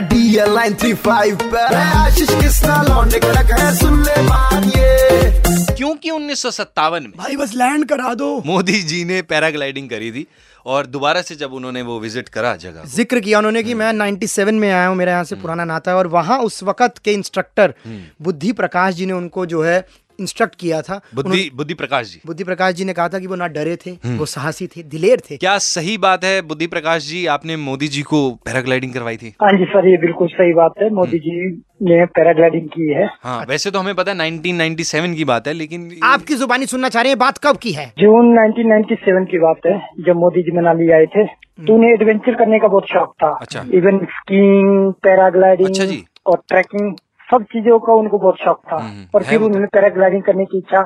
DL nine three five पे आशीष किसना लौंडे कड़क है सुन ले बात ये क्योंकि उन्नीस में? भाई बस लैंड करा दो। मोदी जी ने पैराग्लाइडिंग करी थी और दोबारा से जब उन्होंने वो विज़िट करा जगह ज़िक्र किया उन्होंने कि मैं 97 में आया हूँ मेरे यहाँ से पुराना नाता है और वहाँ उस वक्त के इंस्ट्रक्टर बुद्धि प्रकाश जी ने उनको जो है इंस्ट्रक्ट किया था बुद्धि बुद्धि प्रकाश जी। बुद्धि प्रकाश जी ने कहा था कि वो ना डरे थे वो साहसी थे दिलेर थे। क्या सही बात है? बुद्धि प्रकाश जी आपने मोदी जी को पैराग्लाइडिंग करवाई थी। हाँ जी सर ये बिल्कुल सही बात है। मोदी जी ने पैराग्लाइडिंग की है। हाँ वैसे तो हमें पता है 1997 की बात है लेकिन आपकी जुबानी सुनना चाह रहे हैं बात कब की है? जून 1997 की बात है जब मोदी जी मनाली आए थे। तो उन्हें एडवेंचर करने का बहुत शौक था। अच्छा। इवन स्कीइंग पैराग्लाइडिंग अच्छा जी। और ट्रैकिंग सब चीज़ों का उनको बहुत शौक था। हम्म, और फिर। उन्होंने पैराग्लाइडिंग करने की इच्छा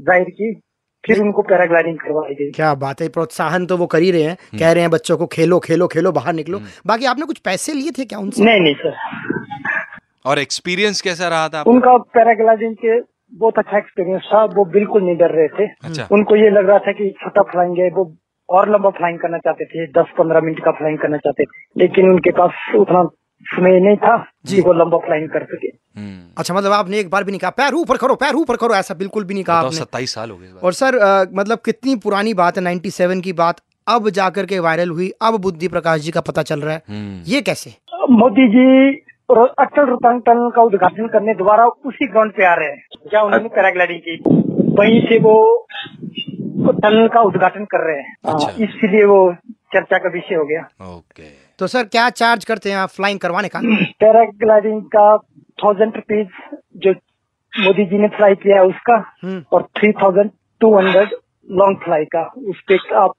ज़ाहिर की फिर उनको पैराग्लाइडिंग करवाई गई। क्या बात है प्रोत्साहन तो वो कर ही रहे हैं। कह रहे हैं बच्चों को खेलो खेलो खेलो बाहर निकलो। बाकी आपने कुछ पैसे लिए थे क्या उनसे? नहीं नहीं सर। और एक्सपीरियंस कैसा रहा था उनका पैराग्लाइडिंग के बहुत अच्छा एक्सपीरियंस था वो बिल्कुल नहीं डर रहे थे। अच्छा। उनको ये लग रहा था कि छोटा फ्लाइंग है वो और लंबा फ्लाइंग करना चाहते थे दस पंद्रह मिनट का फ्लाइंग करना चाहते थे। लेकिन उनके पास उतना समय नहीं था जी। वो लंबा फ्लाइंग कर सके। हम्म। अच्छा मतलब आपने एक बार भी नहीं कहा पैर ऊपर करो पैर ऊपर करो ऐसा बिल्कुल भी नहीं कहा बताओ आपने। सत्ताईस साल हो गए और सर अ, मतलब कितनी पुरानी बात है 97 की बात अब जाकर के वायरल हुई अब बुद्धि प्रकाश जी का पता चल रहा है। हम्म। ये कैसे? मोदी जी अटल रोहतांग टनल का उद्घाटन करने द्वारा उसी ग्राउंड पे आ रहे हैं जहाँ उन्होंने पैराग्लाइडिंग की। वहीं से वो टनल का उद्घाटन कर रहे हैं। हाँ, अच्छा। इसलिए वो चर्चा का विषय हो गया। ओके। तो सर क्या चार्ज करते हैं आप फ्लाइंग करवाने का? पैराग्लाइडिंग का थाउज़ेंड रुपीज़ जो मोदी जी ने फ्लाई किया है उसका हम्म। और three thousand two hundred long fly का। उस पे आप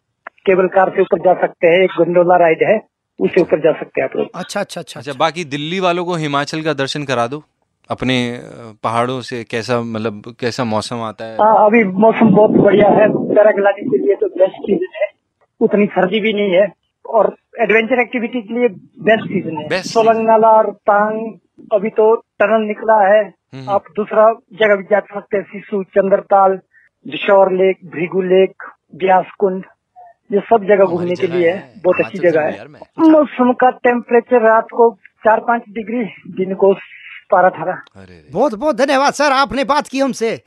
केबल कार के ऊपर जा सकते हैं एक गंडोला राइड है उसके ऊपर जा सकते हैं आप लोग। अच्छा अच्छा अच्छा अच्छा बाकी दिल्ली वालों को हिमाचल का दर्शन करा दो। अपने पहाड़ों से कैसा मतलब कैसा मौसम आता है? हाँ अभी मौसम बहुत बढ़िया है। पैराग्लाइडिंग के लिए तो बेस्ट सीज़न है। उतनी सर्दी भी नहीं है और एडवेंचर एक्टिविटी के लिए बेस्ट सीज़न है। सोलंग नाला और तांग अभी तो टनल निकला है। हम्म। आप दूसरा जगह भी जा सकते हैं सिसु चंद्रताल दिशौर लेक भृगु लेक ब्यास कुंड ये सब जगह घूमने के लिए है। है बहुत अच्छी जगह है। यार मौसम का टेम्परेचर रात को चार पाँच डिग्री दिन को बारह अठारह। बहुत बहुत धन्यवाद सर आपने बात की हमसे।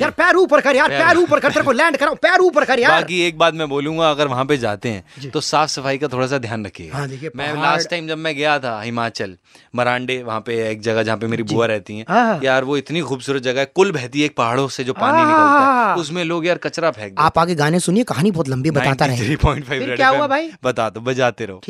यार पैर ऊपर कर यार पैर ऊपर कर तेरे को लैंड कराओ पैर ऊपर कर यार। बाकी एक बात मैं बोलूँगा अगर वहाँ पे जाते हैं तो साफ़ सफ़ाई का थोड़ा सा ध्यान रखिए। हाँ, मैं लास्ट टाइम जब मैं गया था हिमाचल मरांडे वहाँ पे एक जगह जहाँ पे मेरी बुआ रहती है हाँ। यार वो इतनी खूबसूरत जगह है कुल बहती है पहाड़ों से जो हाँ, पानी निकलता है। उसमें लोग यार कचरा फेंक आप आगे गाने सुनिए कहानी बहुत लंबी बताता रहे। क्या हुआ भाई? बता दो बजाते रहो।